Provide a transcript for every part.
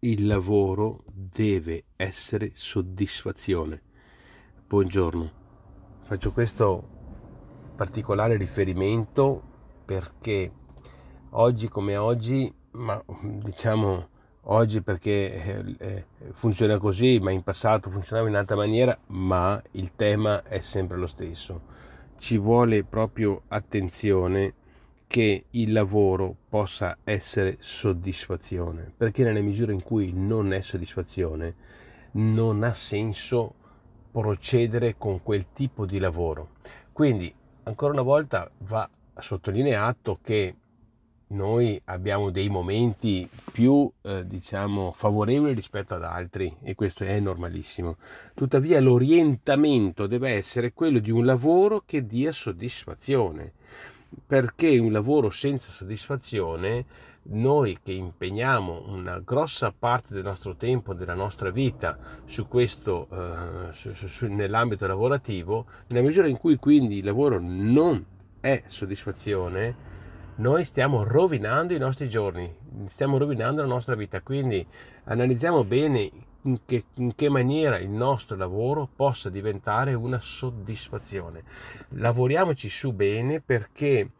il lavoro deve essere soddisfazione. Buongiorno, faccio questo particolare riferimento perché oggi come oggi, ma diciamo oggi perché eh, eh, funziona così, ma in passato funzionava in un'altra maniera, ma il tema è sempre lo stesso. Ci vuole proprio attenzione che il lavoro possa essere soddisfazione, perché nella misura in cui non è soddisfazione non ha senso procedere con quel tipo di lavoro. Quindi, ancora una volta va sottolineato che noi abbiamo dei momenti più eh, diciamo favorevoli rispetto ad altri e questo è normalissimo. Tuttavia l'orientamento deve essere quello di un lavoro che dia soddisfazione perché un lavoro senza soddisfazione, noi che impegniamo una grossa parte del nostro tempo, della nostra vita su questo, eh, su, su, nell'ambito lavorativo, nella misura in cui quindi il lavoro non è soddisfazione, noi stiamo rovinando i nostri giorni, stiamo rovinando la nostra vita. Quindi analizziamo bene in che, in che, maniera il nostro lavoro possa diventare una soddisfazione. Lavoriamoci su bene perché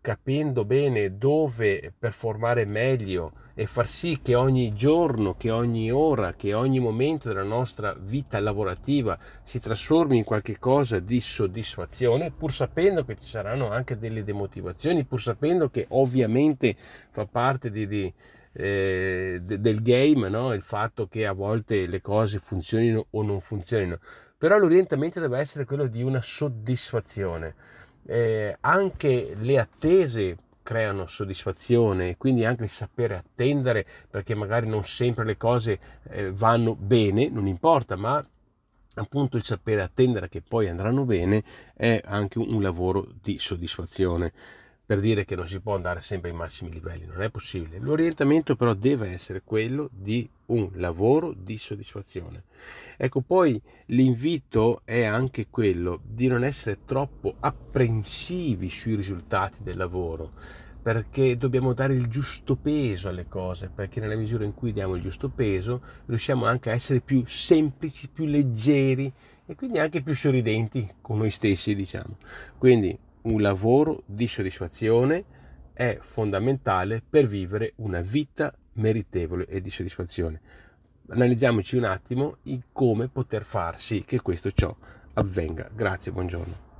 capendo bene dove performare meglio e far sì che ogni giorno, che ogni ora, che ogni momento della nostra vita lavorativa si trasformi in qualcosa di soddisfazione, pur sapendo che ci saranno anche delle demotivazioni, pur sapendo che ovviamente fa parte di, di eh, del game, no? il fatto che a volte le cose funzionino o non funzionino, però l'orientamento deve essere quello di una soddisfazione. Eh, anche le attese creano soddisfazione, quindi anche il sapere attendere, perché magari non sempre le cose eh, vanno bene, non importa, ma appunto il sapere attendere che poi andranno bene è anche un lavoro di soddisfazione per dire che non si può andare sempre ai massimi livelli, non è possibile. L'orientamento però deve essere quello di un lavoro di soddisfazione. Ecco, poi l'invito è anche quello di non essere troppo apprensivi sui risultati del lavoro, perché dobbiamo dare il giusto peso alle cose, perché nella misura in cui diamo il giusto peso riusciamo anche a essere più semplici, più leggeri e quindi anche più sorridenti con noi stessi, diciamo. Quindi un lavoro di soddisfazione è fondamentale per vivere una vita meritevole e di soddisfazione. Analizziamoci un attimo in come poter far sì che questo ciò avvenga. Grazie, buongiorno.